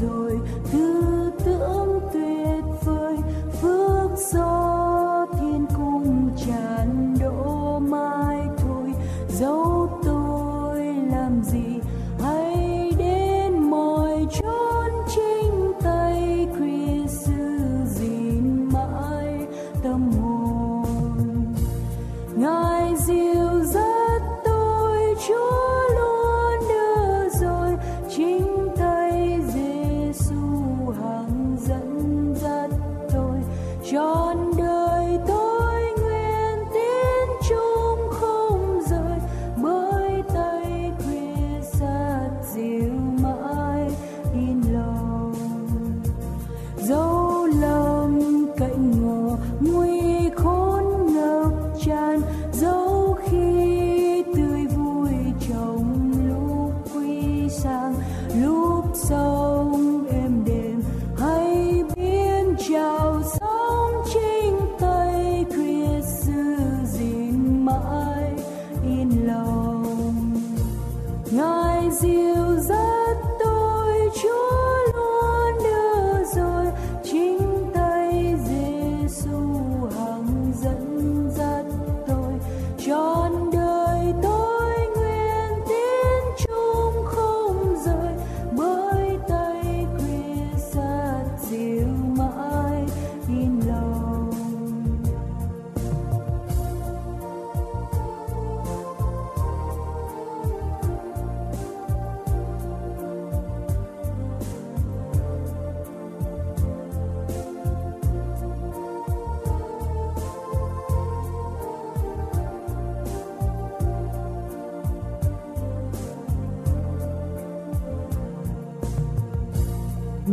rồi thứ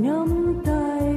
nắm tay.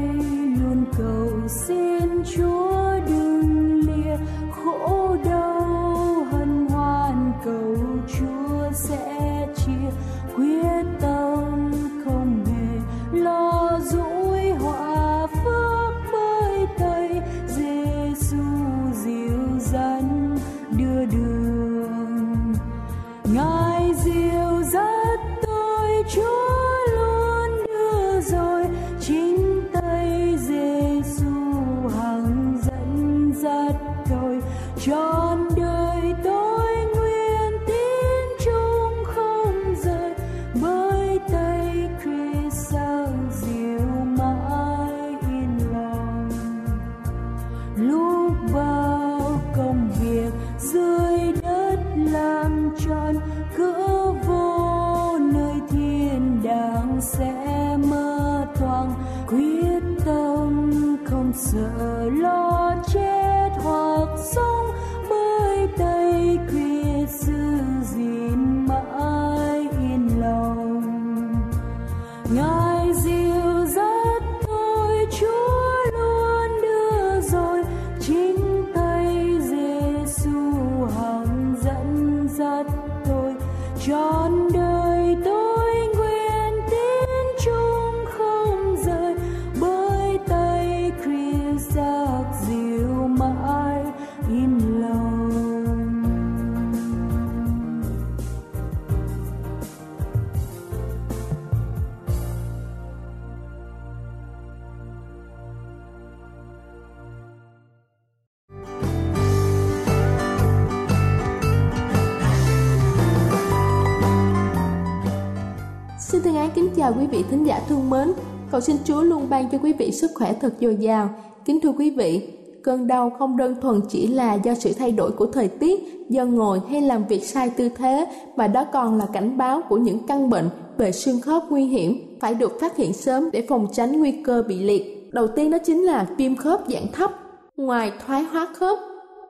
Chào quý vị thính giả thương mến. Cầu xin Chúa luôn ban cho quý vị sức khỏe thật dồi dào. Kính thưa quý vị, cơn đau không đơn thuần chỉ là do sự thay đổi của thời tiết, do ngồi hay làm việc sai tư thế, mà đó còn là cảnh báo của những căn bệnh về xương khớp nguy hiểm phải được phát hiện sớm để phòng tránh nguy cơ bị liệt. Đầu tiên đó chính là viêm khớp dạng thấp. Ngoài thoái hóa khớp,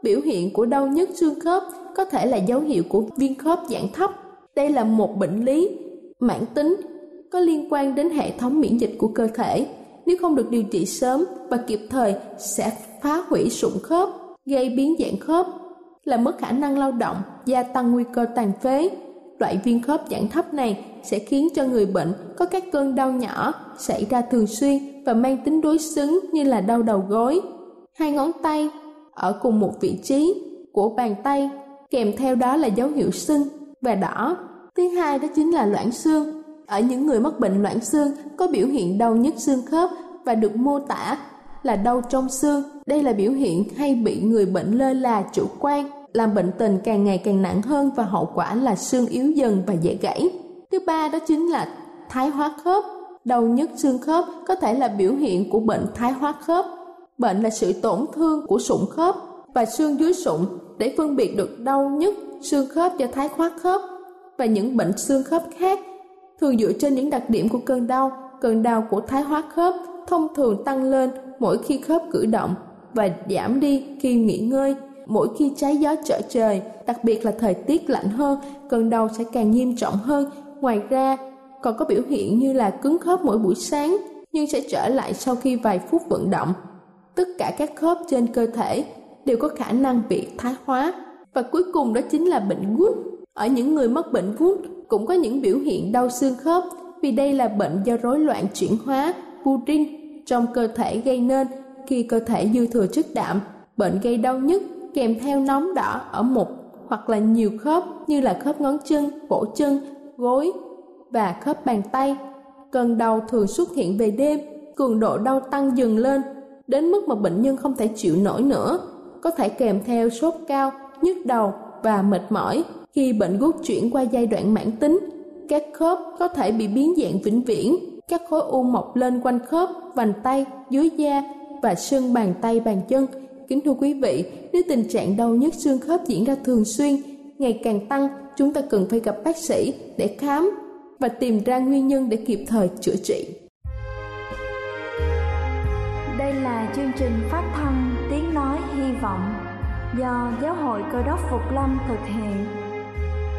biểu hiện của đau nhức xương khớp có thể là dấu hiệu của viêm khớp dạng thấp. Đây là một bệnh lý mãn tính có liên quan đến hệ thống miễn dịch của cơ thể. Nếu không được điều trị sớm và kịp thời sẽ phá hủy sụn khớp, gây biến dạng khớp, làm mất khả năng lao động, gia tăng nguy cơ tàn phế. Loại viêm khớp dạng thấp này sẽ khiến cho người bệnh có các cơn đau nhỏ xảy ra thường xuyên và mang tính đối xứng như là đau đầu gối. Hai ngón tay ở cùng một vị trí của bàn tay kèm theo đó là dấu hiệu sưng và đỏ. Thứ hai đó chính là loãng xương ở những người mắc bệnh loãng xương có biểu hiện đau nhức xương khớp và được mô tả là đau trong xương. Đây là biểu hiện hay bị người bệnh lơ là chủ quan, làm bệnh tình càng ngày càng nặng hơn và hậu quả là xương yếu dần và dễ gãy. Thứ ba đó chính là thái hóa khớp. Đau nhức xương khớp có thể là biểu hiện của bệnh thái hóa khớp. Bệnh là sự tổn thương của sụn khớp và xương dưới sụn để phân biệt được đau nhức xương khớp do thái hóa khớp và những bệnh xương khớp khác thường dựa trên những đặc điểm của cơn đau cơn đau của thái hóa khớp thông thường tăng lên mỗi khi khớp cử động và giảm đi khi nghỉ ngơi. Mỗi khi trái gió trở trời, đặc biệt là thời tiết lạnh hơn, cơn đau sẽ càng nghiêm trọng hơn. Ngoài ra, còn có biểu hiện như là cứng khớp mỗi buổi sáng, nhưng sẽ trở lại sau khi vài phút vận động. Tất cả các khớp trên cơ thể đều có khả năng bị thái hóa. Và cuối cùng đó chính là bệnh gút. Ở những người mắc bệnh gút cũng có những biểu hiện đau xương khớp vì đây là bệnh do rối loạn chuyển hóa purin trong cơ thể gây nên khi cơ thể dư thừa chất đạm. Bệnh gây đau nhức kèm theo nóng đỏ ở một hoặc là nhiều khớp như là khớp ngón chân, cổ chân, gối và khớp bàn tay. Cơn đau thường xuất hiện về đêm, cường độ đau tăng dần lên, đến mức mà bệnh nhân không thể chịu nổi nữa, có thể kèm theo sốt cao, nhức đầu và mệt mỏi khi bệnh gút chuyển qua giai đoạn mãn tính, các khớp có thể bị biến dạng vĩnh viễn, các khối u mọc lên quanh khớp, vành tay, dưới da và xương bàn tay bàn chân. Kính thưa quý vị, nếu tình trạng đau nhức xương khớp diễn ra thường xuyên, ngày càng tăng, chúng ta cần phải gặp bác sĩ để khám và tìm ra nguyên nhân để kịp thời chữa trị. Đây là chương trình phát thanh Tiếng Nói Hy Vọng do Giáo hội Cơ đốc Phục Lâm thực hiện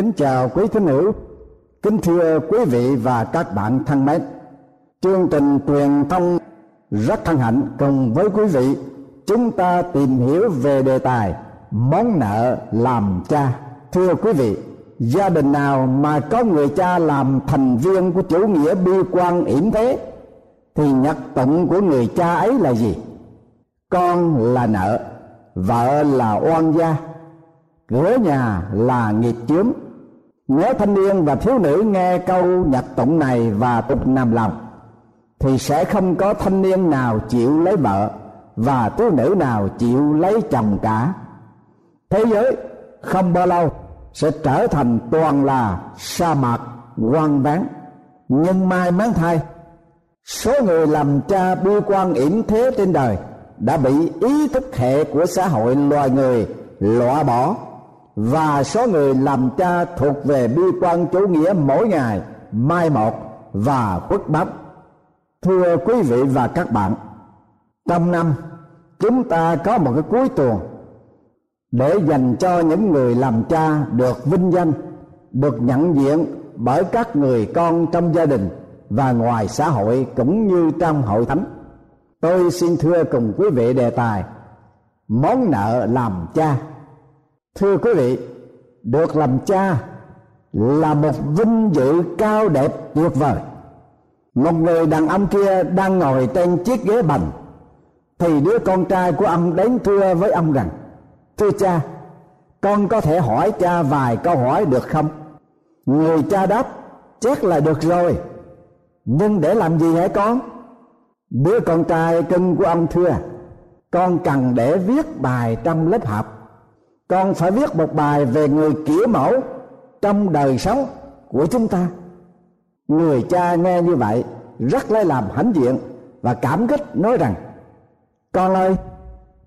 Kính chào quý thính hữu, kính thưa quý vị và các bạn thân mến. Chương trình truyền thông rất hân hạnh cùng với quý vị chúng ta tìm hiểu về đề tài món nợ làm cha. Thưa quý vị, gia đình nào mà có người cha làm thành viên của chủ nghĩa bi quan yểm thế thì nhật tụng của người cha ấy là gì? Con là nợ, vợ là oan gia, cửa nhà là nghiệp chướng nếu thanh niên và thiếu nữ nghe câu nhật tụng này và tục nằm lòng, thì sẽ không có thanh niên nào chịu lấy vợ và thiếu nữ nào chịu lấy chồng cả. Thế giới không bao lâu sẽ trở thành toàn là sa mạc hoang vắng nhưng mai mắn thay, số người làm cha bi quan yểm thế trên đời đã bị ý thức hệ của xã hội loài người loại bỏ và số người làm cha thuộc về bi quan chủ nghĩa mỗi ngày, mai một và khuất bắp. Thưa quý vị và các bạn, trong năm, chúng ta có một cái cuối tuần để dành cho những người làm cha được vinh danh, được nhận diện bởi các người con trong gia đình và ngoài xã hội cũng như trong hội thánh. Tôi xin thưa cùng quý vị đề tài, món nợ làm cha thưa quý vị, được làm cha là một vinh dự cao đẹp tuyệt vời. Một người đàn ông kia đang ngồi trên chiếc ghế bành, thì đứa con trai của ông đến thưa với ông rằng, thưa cha, con có thể hỏi cha vài câu hỏi được không? Người cha đáp, chắc là được rồi. Nhưng để làm gì hả con? Đứa con trai cưng của ông thưa, con cần để viết bài trong lớp học con phải viết một bài về người kiểu mẫu trong đời sống của chúng ta. Người cha nghe như vậy, rất lấy làm hãnh diện và cảm kích nói rằng, con ơi,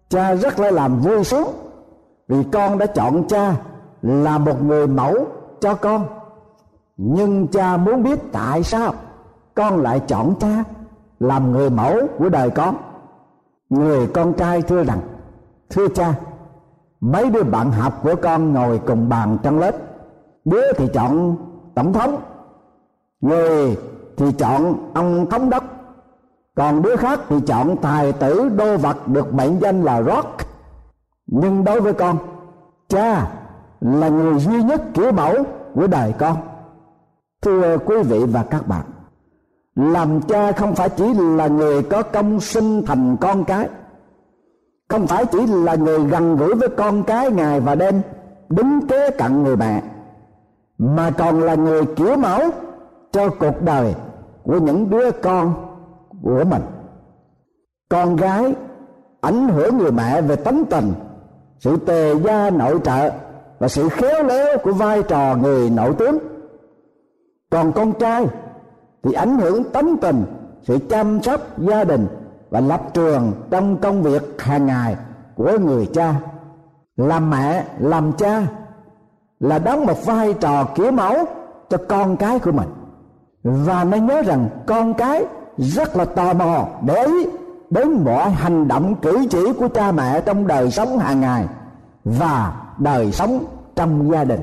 cha rất lấy làm vui sướng vì con đã chọn cha là một người mẫu cho con. Nhưng cha muốn biết tại sao con lại chọn cha làm người mẫu của đời con? Người con trai thưa rằng, thưa cha mấy đứa bạn học của con ngồi cùng bàn trong lớp. Đứa thì chọn tổng thống, người thì chọn ông thống đốc. Còn đứa khác thì chọn tài tử đô vật được mệnh danh là rock. Nhưng đối với con, cha là người duy nhất kiểu mẫu của đời con. Thưa quý vị và các bạn, làm cha không phải chỉ là người có công sinh thành con cái không phải chỉ là người gần gũi với con cái ngày và đêm đứng kế cận người mẹ, mà còn là người kiểu mẫu cho cuộc đời của những đứa con của mình. Con gái ảnh hưởng người mẹ về tánh tình, sự tề gia nội trợ và sự khéo léo của vai trò người nội tướng. Còn con trai thì ảnh hưởng tánh tình, sự chăm sóc gia đình và lập trường trong công việc hàng ngày của người cha. Làm mẹ, làm cha là đóng một vai trò kiểu mẫu cho con cái của mình. Và nên nhớ rằng con cái rất là tò mò để ý đến mọi hành động cử chỉ của cha mẹ trong đời sống hàng ngày và đời sống trong gia đình.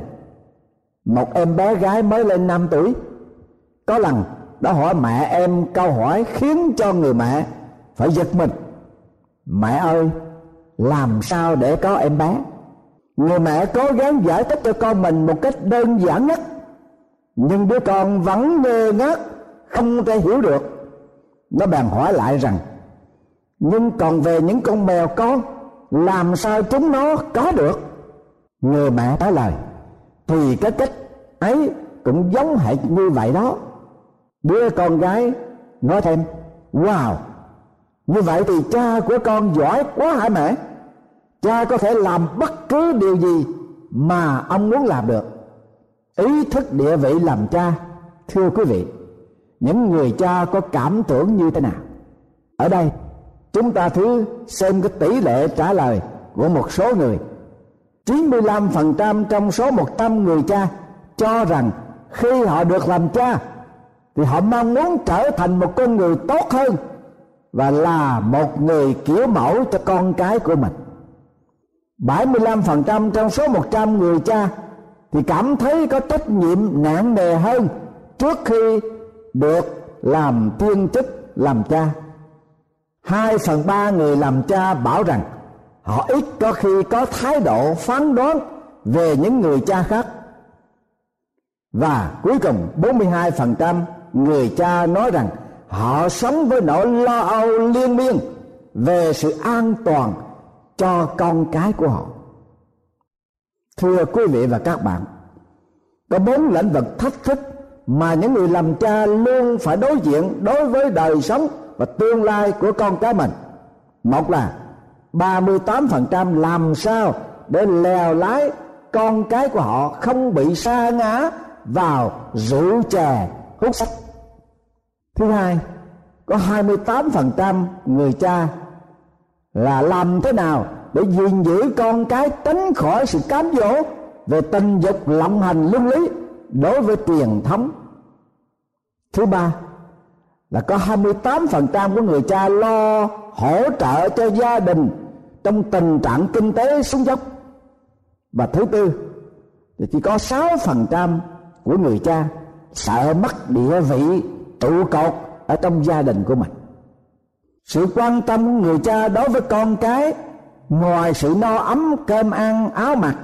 Một em bé gái mới lên 5 tuổi, có lần đã hỏi mẹ em câu hỏi khiến cho người mẹ phải giật mình. Mẹ ơi, làm sao để có em bé? Người mẹ cố gắng giải thích cho con mình một cách đơn giản nhất. Nhưng đứa con vẫn ngơ ngác, không thể hiểu được. Nó bèn hỏi lại rằng, nhưng còn về những con mèo con làm sao chúng nó có được? Người mẹ trả lời, thì cái cách ấy cũng giống hệt như vậy đó. Đứa con gái, nói thêm, wow như vậy thì cha của con giỏi quá hả mẹ? Cha có thể làm bất cứ điều gì mà ông muốn làm được. Ý thức địa vị làm cha, thưa quý vị, những người cha có cảm tưởng như thế nào? Ở đây, chúng ta thử xem cái tỷ lệ trả lời của một số người. 95% trong số 100 người cha cho rằng khi họ được làm cha thì họ mong muốn trở thành một con người tốt hơn và là một người kiểu mẫu cho con cái của mình. 75% trong số 100 người cha thì cảm thấy có trách nhiệm nặng nề hơn trước khi được làm tiên chức, làm cha. Hai phần ba người làm cha bảo rằng họ ít có khi có thái độ phán đoán về những người cha khác. Và cuối cùng 42% người cha nói rằng họ sống với nỗi lo âu liên miên về sự an toàn cho con cái của họ. Thưa quý vị và các bạn, có bốn lĩnh vực thách thức mà những người làm cha luôn phải đối diện đối với đời sống và tương lai của con cái mình. Một là 38% làm sao để lèo lái con cái của họ không bị sa ngã vào rượu chè, hút sách thứ hai, có 28% người cha là làm thế nào để gìn giữ con cái tránh khỏi sự cám dỗ về tình dục lộng hành luân lý đối với truyền thống? Thứ ba, là có 28% của người cha lo hỗ trợ cho gia đình trong tình trạng kinh tế xuống dốc. Và thứ tư, thì chỉ có 6% của người cha sợ mất địa vị trụ cột ở trong gia đình của mình. Sự quan tâm của người cha đối với con cái, ngoài sự no ấm, cơm ăn, áo mặc,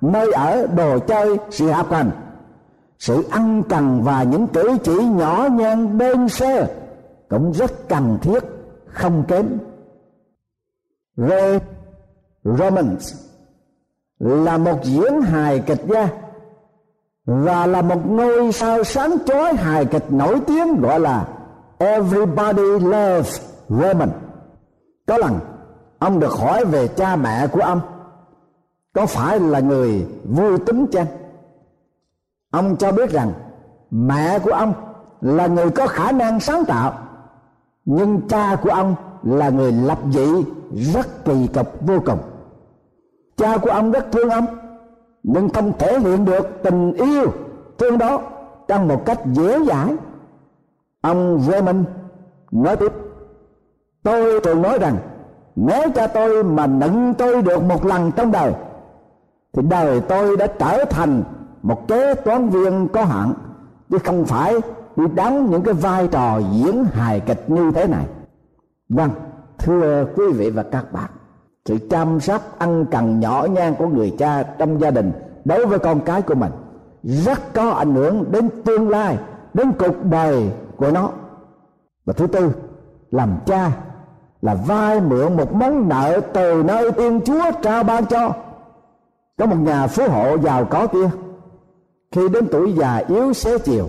nơi ở, đồ chơi, sự học hành, sự ăn cần và những cử chỉ nhỏ nhen đơn sơ cũng rất cần thiết, không kém. Ray Romans là một diễn hài kịch gia và là một ngôi sao sáng chói hài kịch nổi tiếng gọi là Everybody Loves Raymond. Có lần, ông được hỏi về cha mẹ của ông, có phải là người vui tính chăng? Ông cho biết rằng mẹ của ông là người có khả năng sáng tạo, nhưng cha của ông là người lập dị rất kỳ cục vô cùng cha của ông rất thương ông nhưng không thể hiện được tình yêu thương đó trong một cách dễ dãi. Ông Raymond nói tiếp, tôi thường nói rằng, nếu cha tôi mà nựng tôi được một lần trong đời, thì đời tôi đã trở thành một kế toán viên có hạn, chứ không phải đi đóng những cái vai trò diễn hài kịch như thế này. Vâng thưa quý vị và các bạn sự chăm sóc ăn cần nhỏ nhan của người cha trong gia đình đối với con cái của mình rất có ảnh hưởng đến tương lai, đến cuộc đời của nó. Và thứ tư, làm cha là vay mượn một món nợ từ nơi thiên chúa trao ban cho. Có một nhà phú hộ giàu có kia, khi đến tuổi già yếu xế chiều,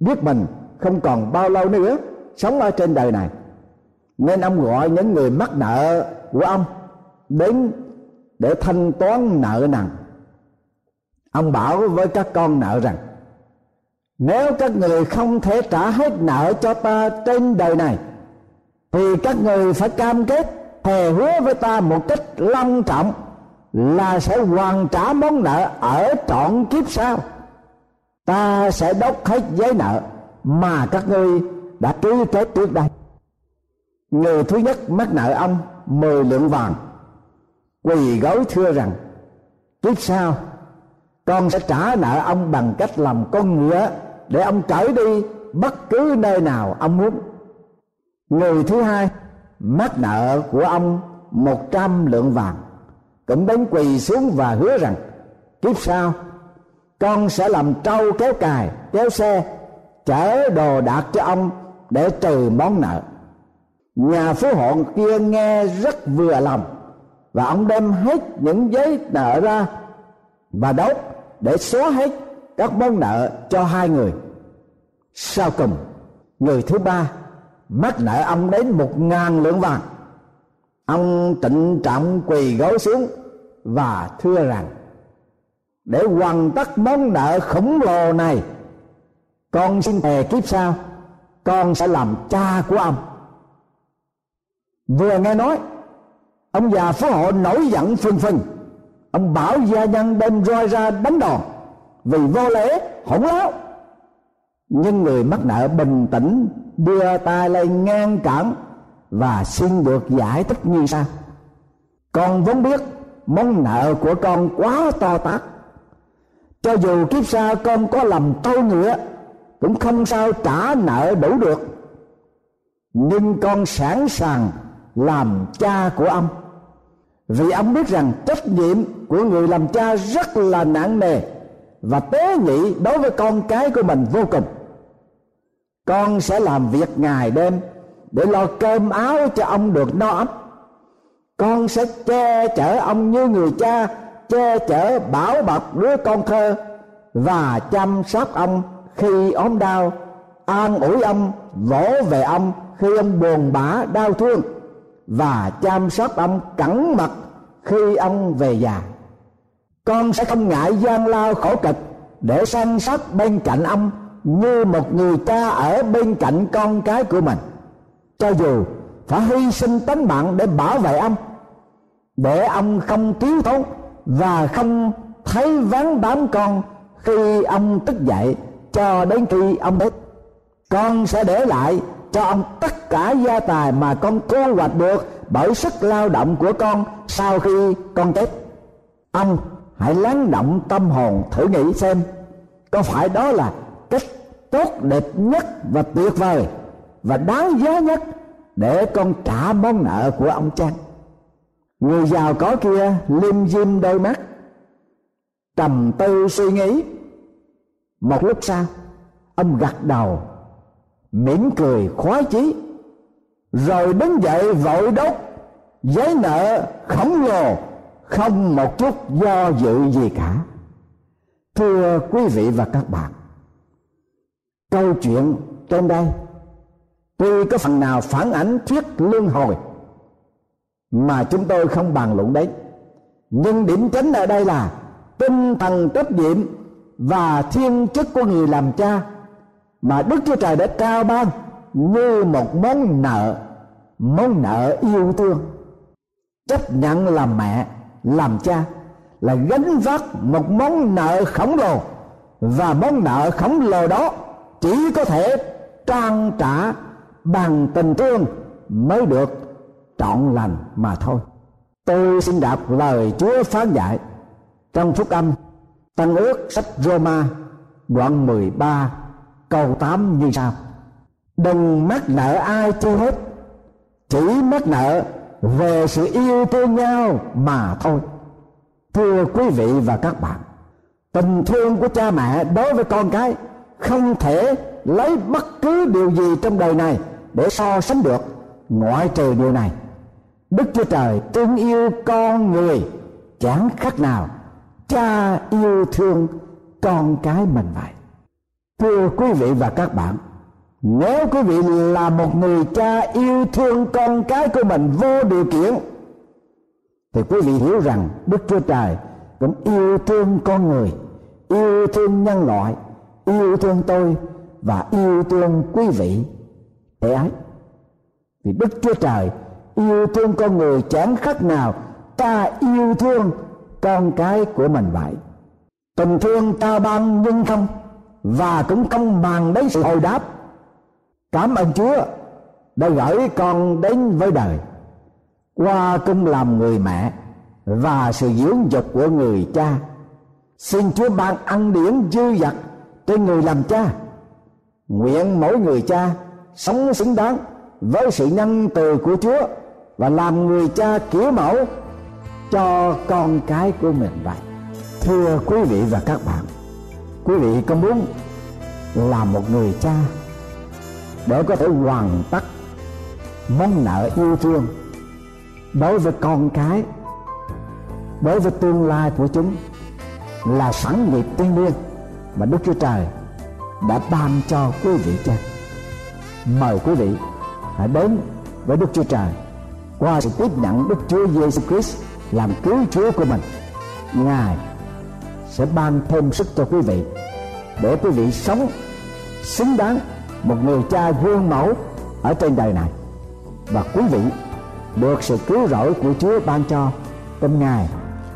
biết mình không còn bao lâu nữa sống ở trên đời này, nên ông gọi những người mắc nợ của ông đến để thanh toán nợ nần. Ông bảo với các con nợ rằng, nếu các người không thể trả hết nợ cho ta trên đời này, thì các người phải cam kết thề hứa với ta một cách long trọng là sẽ hoàn trả món nợ ở trọn kiếp sau. Ta sẽ đốt hết giấy nợ mà các ngươi đã ký kết trước đây. Người thứ nhất mắc nợ ông mười lượng vàng quỳ gối thưa rằng, kiếp sau, con sẽ trả nợ ông bằng cách làm con ngựa để ông chở đi bất cứ nơi nào ông muốn. Người thứ hai, mắc nợ của ông một trăm lượng vàng, cũng đến quỳ xuống và hứa rằng, kiếp sau, con sẽ làm trâu kéo cài, kéo xe, chở đồ đạc cho ông để trừ món nợ. Nhà phú hộ kia nghe rất vừa lòng và ông đem hết những giấy nợ ra và đốt để xóa hết các món nợ cho hai người. Sau cùng, người thứ ba mắc nợ ông đến một ngàn lượng vàng. Ông trịnh trọng quỳ gối xuống và thưa rằng, để hoàn tất món nợ khổng lồ này, con xin thề kiếp sau, con sẽ làm cha của ông. Vừa nghe nói ông già phú hộ nổi giận phừng phừng. Ông bảo gia nhân đem roi ra đánh đòn. Vì vô lễ, hỗn láo. Nhưng người mắc nợ bình tĩnh đưa tay lên ngăn cản và xin được giải thích như sau. Con vốn biết món nợ của con quá to tát. Cho dù kiếp sau con có làm trâu nữa cũng không sao trả nợ đủ được. Nhưng con sẵn sàng làm cha của ông vì ông biết rằng trách nhiệm của người làm cha rất là nặng nề và tế nhị đối với con cái của mình vô cùng. Con sẽ làm việc ngày đêm để lo cơm áo cho ông được no ấm. Con sẽ che chở ông như người cha, che chở bảo bọc đứa con thơ và chăm sóc ông khi ốm đau, an ủi ông, vỗ về ông khi ông buồn bã, đau thương và chăm sóc ông cẩn mật khi ông về già. Con sẽ không ngại gian lao khổ cực để săn sóc bên cạnh ông như một người cha ở bên cạnh con cái của mình. Cho dù phải hy sinh tính mạng để bảo vệ ông, để ông không thiếu thốn và không thấy ván bám con khi ông thức dậy cho đến khi ông chết con sẽ để lại cho ông tất cả gia tài mà con thu hoạch được bởi sức lao động của con sau khi con chết. Ông hãy lắng động tâm hồn thử nghĩ xem, có phải đó là cách tốt đẹp nhất và tuyệt vời và đáng giá nhất để con trả món nợ của ông chăng? Người giàu có kia lim dim đôi mắt, trầm tư suy nghĩ. Một lúc sau, ông gật đầu mỉm cười, khoái chí. Rồi đứng dậy vội đốt, giấy nợ khổng lồ, không một chút do dự gì cả. Thưa quý vị và các bạn, câu chuyện trên đây. Tuy có phần nào phản ánh thuyết luân hồi mà chúng tôi không bàn luận đấy, nhưng điểm chính ở đây là tinh thần trách nhiệm và thiên chức của người làm cha mà đức chúa trời đã trao ban như một món nợ món nợ yêu thương. Chấp nhận làm mẹ, làm cha là gánh vác một món nợ khổng lồ. Và món nợ khổng lồ đó chỉ có thể trang trả bằng tình thương mới được trọn lành mà thôi. Tôi xin đọc lời chúa phán dạy trong phúc âm tăng ước sách Roma đoạn 13 câu 8 như sau. Đừng mắc nợ ai chi hết, chỉ mắc nợ về sự yêu thương nhau mà thôi. Thưa quý vị và các bạn, tình thương của cha mẹ đối với con cái không thể lấy bất cứ điều gì trong đời này để so sánh được. Ngoại trừ điều này, đức chúa trời thương yêu con người chẳng khác nào cha yêu thương con cái mình vậy thưa quý vị và các bạn, nếu quý vị là một người cha yêu thương con cái của mình vô điều kiện, thì quý vị hiểu rằng đức chúa trời cũng yêu thương con người, yêu thương nhân loại, yêu thương tôi và yêu thương quý vị. Để ấy vì đức chúa trời yêu thương con người chẳng khác nào ta yêu thương con cái của mình vậy. Tình thương ta ban nhưng không? Và cũng công bằng đến sự hồi đáp. Cảm ơn chúa đã gửi con đến với đời, qua cung làm người mẹ và sự dưỡng dục của người cha. Xin chúa ban ăn điển dư dật trên người làm cha. Nguyện mỗi người cha sống xứng đáng với sự nhân từ của chúa và làm người cha kiểu mẫu cho con cái của mình vậy. Thưa quý vị và các bạn quý vị có muốn là một người cha để có thể hoàn tất món nợ yêu thương đối với con cái, đối với tương lai của chúng là sẵn nghiệp tiên liêng mà đức chúa trời đã ban cho quý vị cha mời quý vị hãy đến với đức chúa trời qua sự tiếp nhận đức chúa giêsu christ làm cứu chúa của mình. Ngài sẽ ban thêm sức cho quý vị để quý vị sống, xứng đáng một người cha gương mẫu ở trên đời này và quý vị được sự cứu rỗi của Chúa ban cho trong ngày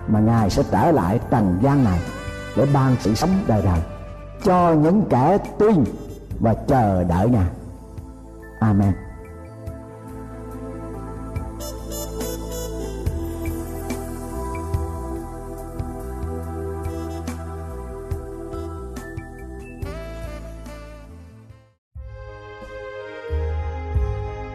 mà Ngài sẽ trở lại trần gian này để ban sự sống đời đời cho những kẻ tin và chờ đợi Ngài. Amen.